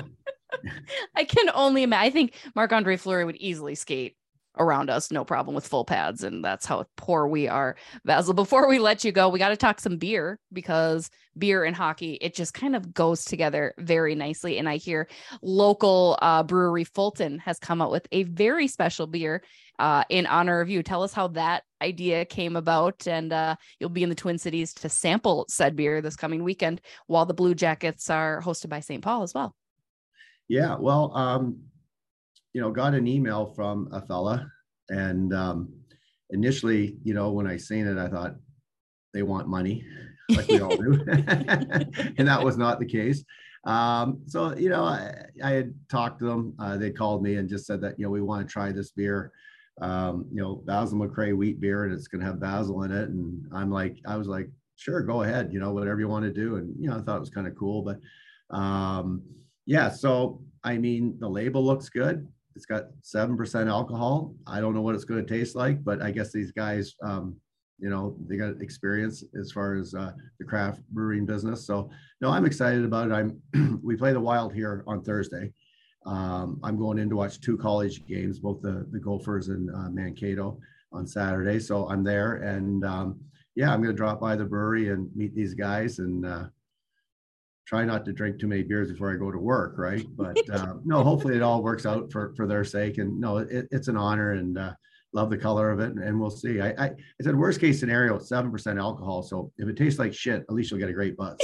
B: I can only imagine. I think Marc Andre Fleury would easily skate around us, no problem with full pads. And that's how poor we are. Basil, before we let you go, we got to talk some beer because beer and hockey, it just kind of goes together very nicely. And I hear local uh, brewery Fulton has come out with a very special beer uh, in honor of you. Tell us how that idea came about. And uh, you'll be in the Twin Cities to sample said beer this coming weekend while the Blue Jackets are hosted by St. Paul as well.
D: Yeah, well, um, you know, got an email from a fella, and um, initially, you know, when I seen it, I thought they want money, like we all do, and that was not the case. Um, so, you know, I, I, had talked to them. Uh, they called me and just said that you know we want to try this beer. Um, you know, Basil McRae wheat beer, and it's going to have basil in it. And I'm like, I was like, sure, go ahead. You know, whatever you want to do. And you know, I thought it was kind of cool, but Um, yeah, so I mean, the label looks good. It's got seven percent alcohol. I don't know what it's going to taste like, but I guess these guys, um, you know, they got experience as far as uh, the craft brewing business. So no, I'm excited about it. I'm we play the Wild here on Thursday. Um, I'm going in to watch two college games, both the the Gophers and uh, Mankato on Saturday. So I'm there, and um, yeah, I'm going to drop by the brewery and meet these guys and uh, try not to drink too many beers before I go to work, right? But uh, no, hopefully it all works out for for their sake. And no, it, it's an honor and uh, love the color of it, and, and we'll see. I, I, I said worst case scenario, seven percent alcohol. So if it tastes like shit, at least you'll get a great buzz.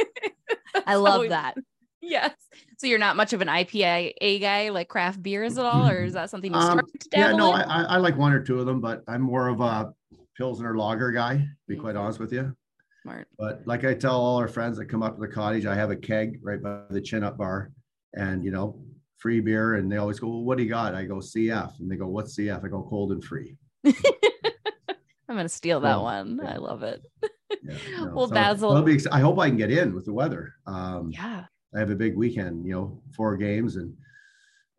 C: I love
B: So-
C: that.
B: Yes. So you're not much of an IPA guy, like craft beers at all, or is that something you
D: Um,
B: started to
D: yeah, no,
B: in?
D: I, I I like one or two of them, but I'm more of a Pilsner lager guy, to be quite honest with you.
B: Smart.
D: But like I tell all our friends that come up to the cottage, I have a keg right by the chin up bar and, you know, free beer. And they always go, well, what do you got? I go CF. And they go, what's CF? I go cold and free.
B: I'm gonna steal that
D: Well,
B: one.
D: yeah.
B: I love it.
D: Yeah, no,
B: Well,
D: so
B: Basil-
D: be I hope I can get in with the weather. Um,
B: Yeah.
D: I have a big weekend, you know, four games and,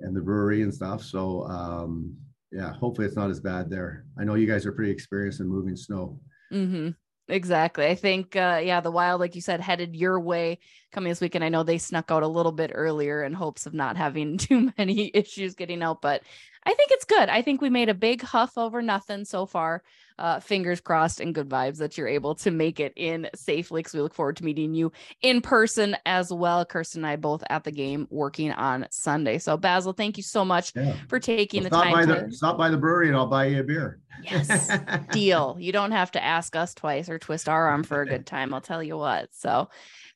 D: and the brewery and stuff. So, um, yeah, hopefully it's not as bad there. I know you guys are pretty experienced in moving snow.
B: Mm-hmm. Exactly. I think, uh, yeah, the wild, like you said, headed your way coming this weekend. I know they snuck out a little bit earlier in hopes of not having too many issues getting out, but I think it's good. I think we made a big huff over nothing so far. Uh, fingers crossed and good vibes that you're able to make it in safely because we look forward to meeting you in person as well. Kirsten and I both at the game working on Sunday. So, Basil, thank you so much
D: Yeah.
B: for taking
D: Well,
B: the time
D: by
B: to.
D: the, stop by the brewery and I'll buy you a beer.
B: Yes. deal. You don't have to ask us twice or twist our arm for a good time. I'll tell you what. So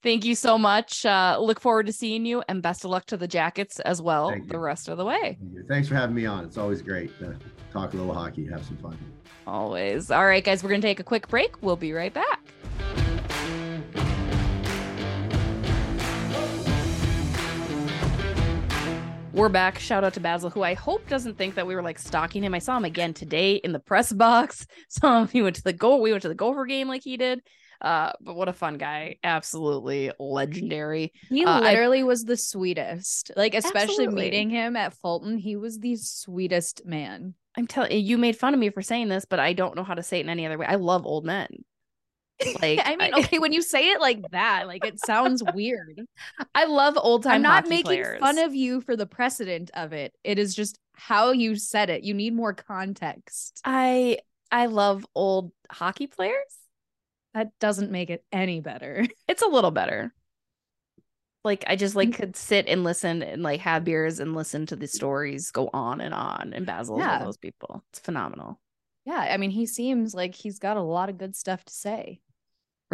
B: thank you so much. Uh, look forward to seeing you and best of luck to the Jackets as well the rest of the way.
D: Thank. Thanks for having me on. It's always great to talk a little hockey, have some fun.
B: Always. All right, guys, we're going to take a quick break. We'll be right back. We're back. Shout out to Basil, who I hope doesn't think that we were like stalking him. I saw him again today in the press box. Saw him. He went to the go. We went to the Gopher game like he did. Uh, but what a fun guy! Absolutely legendary.
C: He
B: Uh, I-
C: literally was the sweetest. Like, especially
B: Absolutely.
C: meeting him at Fulton, he was the sweetest man.
B: I'm telling you, you made fun of me for saying this, but I don't know how to say it in any other way. I love old men. Like
C: I mean, okay, when you say it like that, like it sounds weird.
B: I love old time.
C: I'm not making
B: players.
C: fun of you for the precedent of it. It is just how you said it. You need more context.
B: I I love old hockey players.
C: That doesn't make it any better.
B: It's a little better. Like I just
C: Mm.
B: like could sit and listen and like have beers and listen to the stories go on and on. And Basil's one
C: Yeah.
B: of those people. It's phenomenal
C: Yeah, I mean, he seems like he's got a lot of good stuff to say.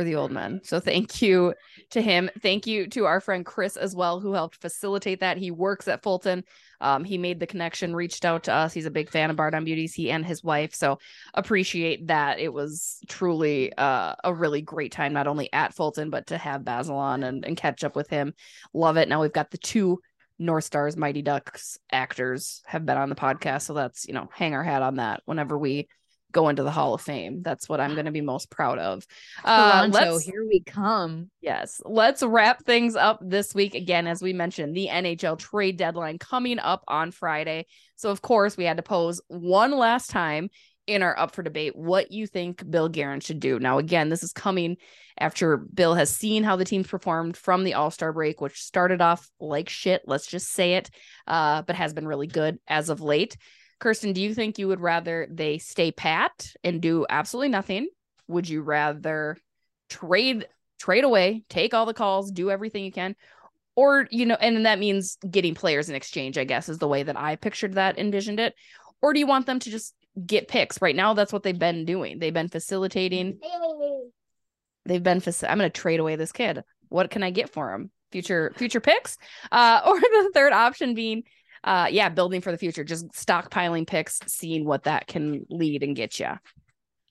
B: The old men. So thank you to him. Thank you to our friend Chris as well, who helped facilitate that. He works at Fulton. Um, he made the connection, reached out to us. He's a big fan of Bar Down Beauties, he and his wife. So appreciate that. It was truly uh, a really great time, not only at Fulton, but to have Basil on and, and catch up with him. Love it. Now we've got the two North Stars Mighty Ducks actors have been on the podcast. So that's, you know, hang our hat on that whenever we go into the Hall of Fame. That's what I'm going to be most proud of. Uh,
C: Toronto, here we come.
B: Yes. Let's wrap things up this week. Again, as we mentioned, the NHL trade deadline coming up on Friday. So, of course, we had to pose one last time in our up for debate what you think Bill Guerin should do. Now, again, this is coming after Bill has seen how the teams performed from the All Star break, which started off like shit. Let's just say it, uh, but has been really good as of late. Kirsten, do you think you would rather they stay pat and do absolutely nothing? Would you rather trade trade away, take all the calls, do everything you can. Or, you know, and that means getting players in exchange, I guess, is the way that I pictured that, envisioned it. Or do you want them to just get picks? Right now, that's what they've been doing. They've been facilitating. They've been, faci- I'm going to trade away this kid. What can I get for him? Future, future picks. Uh, or the third option being, uh, yeah, building for the future, just stockpiling picks, seeing what that can lead and get you.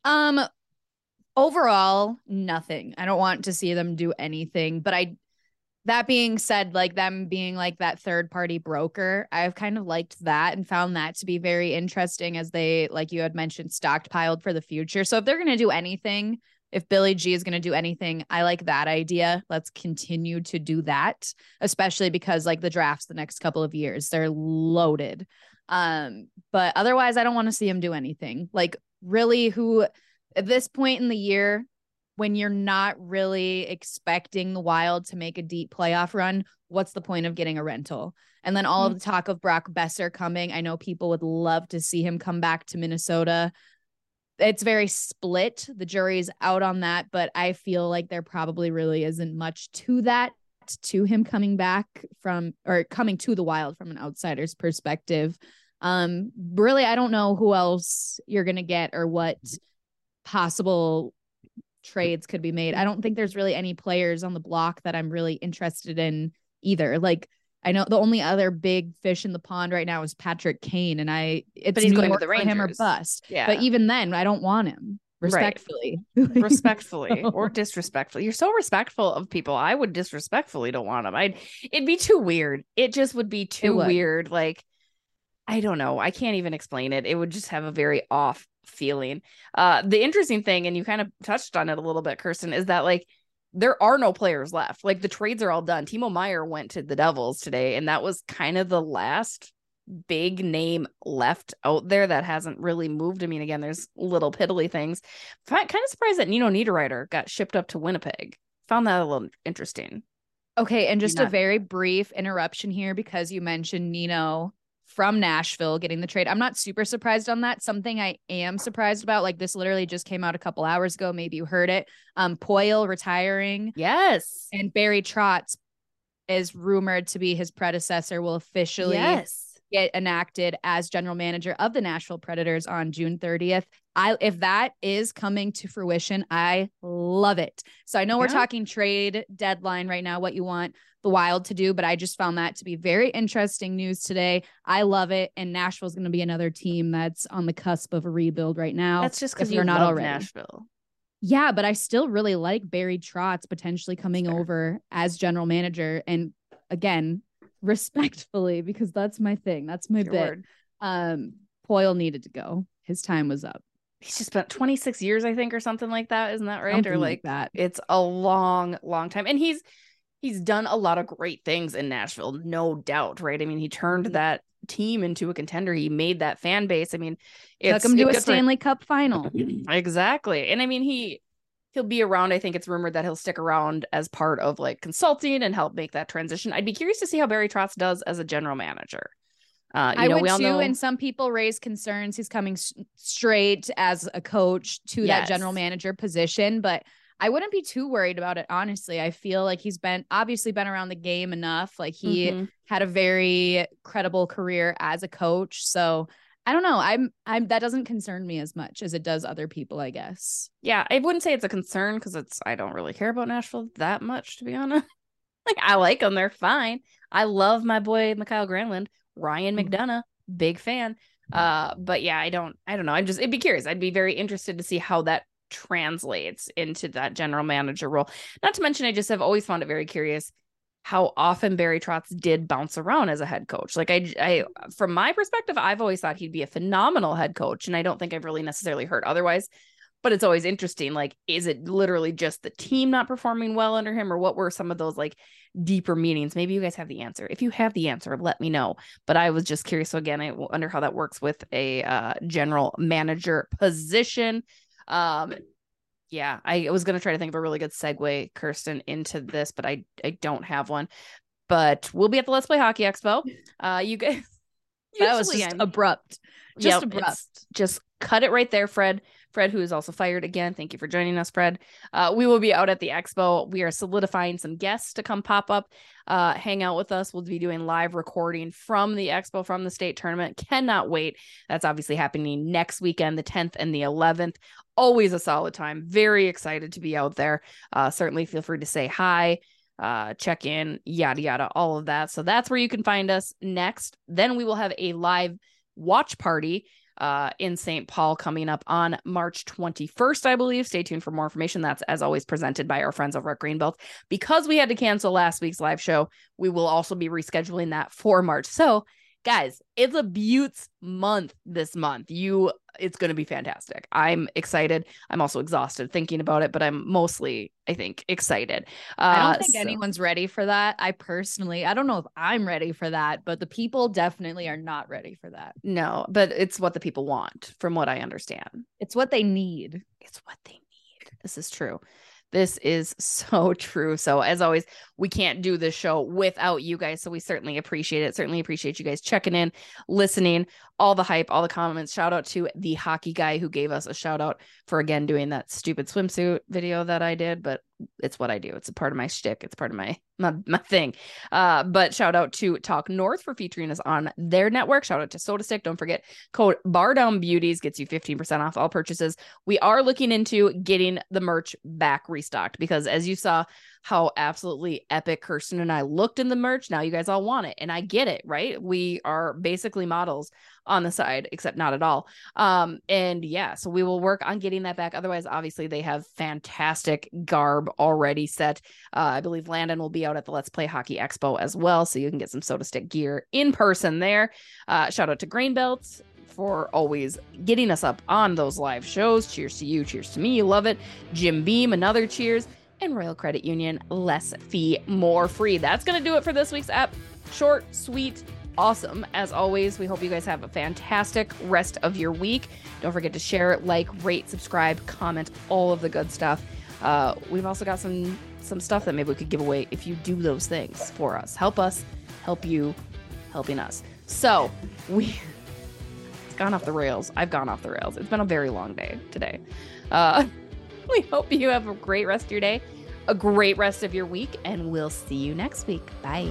C: Um overall, nothing. I don't want to see them do anything, but I that being said, like them being like that third party broker, I've kind of liked that and found that to be very interesting as they, like you had mentioned, stockpiled for the future. So if they're going to do anything, if Billy G is going to do anything, I like that idea. Let's continue to do that, especially because like the drafts the next couple of years, they're loaded. Um, but otherwise, I don't want to see him do anything. Like, really, who at this point in the year, when you're not really expecting the Wild to make a deep playoff run, what's the point of getting a rental? And then all mm-hmm. of the talk of Brock Boeser coming. I know people would love to see him come back to Minnesota it's very split. The jury's out on that, but I feel like there probably really isn't much to that to him coming back from or coming to the wild from an outsider's perspective. Um really I don't know who else you're going to get or what possible trades could be made. I don't think there's really any players on the block that I'm really interested in either. Like I know the only other big fish in the pond right now is Patrick Kane, and I it's
B: but he's going to the Rangers. him or
C: bust. Yeah, but even then, I don't want him. Respectfully,
B: right. respectfully, or disrespectfully. You're so respectful of people. I would disrespectfully don't want him. I'd it'd be too weird. It just would be too would. weird. Like I don't know. I can't even explain it. It would just have a very off feeling. Uh, the interesting thing, and you kind of touched on it a little bit, Kirsten, is that like there are no players left. Like the trades are all done. Timo Meier went to the Devils today, and that was kind of the last big name left out there that hasn't really moved. I mean, again, there's little piddly things. kind of surprised that Nino Niederreiter got shipped up to Winnipeg. Found that a little interesting.
C: Okay, and just Not- a very brief interruption here because you mentioned Nino from Nashville getting the trade. I'm not super surprised on that. Something I am surprised about, like this literally just came out a couple hours ago. Maybe you heard it. Um, Poile retiring.
B: Yes.
C: And Barry Trotz is rumored to be his predecessor, will officially yes get enacted as general manager of the Nashville Predators on June 30th. I if that is coming to fruition, I love it. So I know yeah. we're talking trade deadline right now, what you want the Wild to do, but I just found that to be very interesting news today. I love it, and Nashville's going to be another team that's on the cusp of a rebuild right now.
B: That's just because you're not already Nashville.
C: Yeah, but I still really like Barry Trotz potentially coming sure. over as general manager. And again, respectfully because that's my thing. That's my Your bit. Word. Um, Poile needed to go. His time was up.
B: He's just spent 26 years, I think, or something like that. Isn't that right?
C: Something
B: or
C: like, like that.
B: It's a long, long time. And he's he's done a lot of great things in Nashville, no doubt, right? I mean, he turned mm-hmm. that team into a contender. He made that fan base. I mean,
C: it's took him to a Stanley for... Cup final.
B: exactly. And I mean, he he'll be around. I think it's rumored that he'll stick around as part of like consulting and help make that transition. I'd be curious to see how Barry Trotz does as a general manager.
C: Uh, I know, would too, know... and some people raise concerns he's coming s- straight as a coach to yes. that general manager position, but I wouldn't be too worried about it. Honestly, I feel like he's been obviously been around the game enough. Like he mm-hmm. had a very credible career as a coach, so I don't know. I'm I'm that doesn't concern me as much as it does other people, I guess.
B: Yeah, I wouldn't say it's a concern because it's I don't really care about Nashville that much, to be honest. like I like them, they're fine. I love my boy Mikael Granlund, Ryan mm-hmm. Big fan. Uh, but yeah, I don't I don't know. I'm just I'd be curious. I'd be very interested to see how that translates into that general manager role. Not to mention, I just have always found it very curious how often Barry Trotz did bounce around as a head coach. Like I, I, from my perspective, I've always thought he'd be a phenomenal head coach, and I don't think I've really necessarily heard otherwise. But it's always interesting. Like, is it literally just the team not performing well under him, or what were some of those like deeper meanings? Maybe you guys have the answer. If you have the answer, let me know. But I was just curious. So again, I wonder how that works with a uh, general manager position. Um, yeah, I was gonna try to think of a really good segue, Kirsten, into this, but I I don't have one. But we'll be at the Let's Play Hockey Expo. Uh, you guys.
C: that was just I'm, abrupt.
B: Just yep, abrupt. Just cut it right there, Fred. Fred, who is also fired again. Thank you for joining us, Fred. Uh, we will be out at the expo. We are solidifying some guests to come pop up, uh, hang out with us. We'll be doing live recording from the expo, from the state tournament. Cannot wait. That's obviously happening next weekend, the 10th and the 11th always a solid time. Very excited to be out there. Uh, certainly feel free to say hi, uh, check in, yada, yada, all of that. So that's where you can find us next. Then we will have a live watch party uh, in St. Paul coming up on March 21st, I believe. Stay tuned for more information. That's as always presented by our friends over at Grain Belt. Because we had to cancel last week's live show, we will also be rescheduling that for March. So guys, it's a Buttes month this month. You it's going to be fantastic. I'm excited. I'm also exhausted thinking about it, but I'm mostly, I think, excited. Uh,
C: I don't think
B: so-
C: anyone's ready for that. I personally, I don't know if I'm ready for that, but the people definitely are not ready for that.
B: No, but it's what the people want, from what I understand.
C: It's what they need.
B: It's what they need. This is true. This is so true. So, as always, we can't do this show without you guys. So, we certainly appreciate it. Certainly appreciate you guys checking in, listening, all the hype, all the comments. Shout out to the hockey guy who gave us a shout out for again doing that stupid swimsuit video that I did, but it's what I do. It's a part of my shtick. It's part of my my, my thing. Uh, but shout out to Talk North for featuring us on their network. Shout out to SotaStick. Don't forget code Bar Beauties gets you 15% off all purchases. We are looking into getting the merch back restocked because as you saw how absolutely epic Kirsten and I looked in the merch, now you guys all want it. And I get it, right? We are basically models on the side, except not at all. Um, and yeah, so we will work on getting that back. Otherwise, obviously, they have fantastic garb already set. Uh, I believe Landon will be out at the Let's Play Hockey Expo as well, so you can get some SotaStick gear in person there. Uh, shout out to Grain Belts for always getting us up on those live shows. Cheers to you, cheers to me. You love it. Jim Beam, another cheers. And Royal Credit Union, less fee, more free. That's going to do it for this week's app. Short, sweet, awesome. As always, we hope you guys have a fantastic rest of your week. Don't forget to share, like, rate, subscribe, comment, all of the good stuff. Uh, we've also got some some stuff that maybe we could give away if you do those things for us. Help us, help you, helping us. So we it's gone off the rails. I've gone off the rails. It's been a very long day today. Uh, we hope you have a great rest of your day, a great rest of your week, and we'll see you next week. Bye.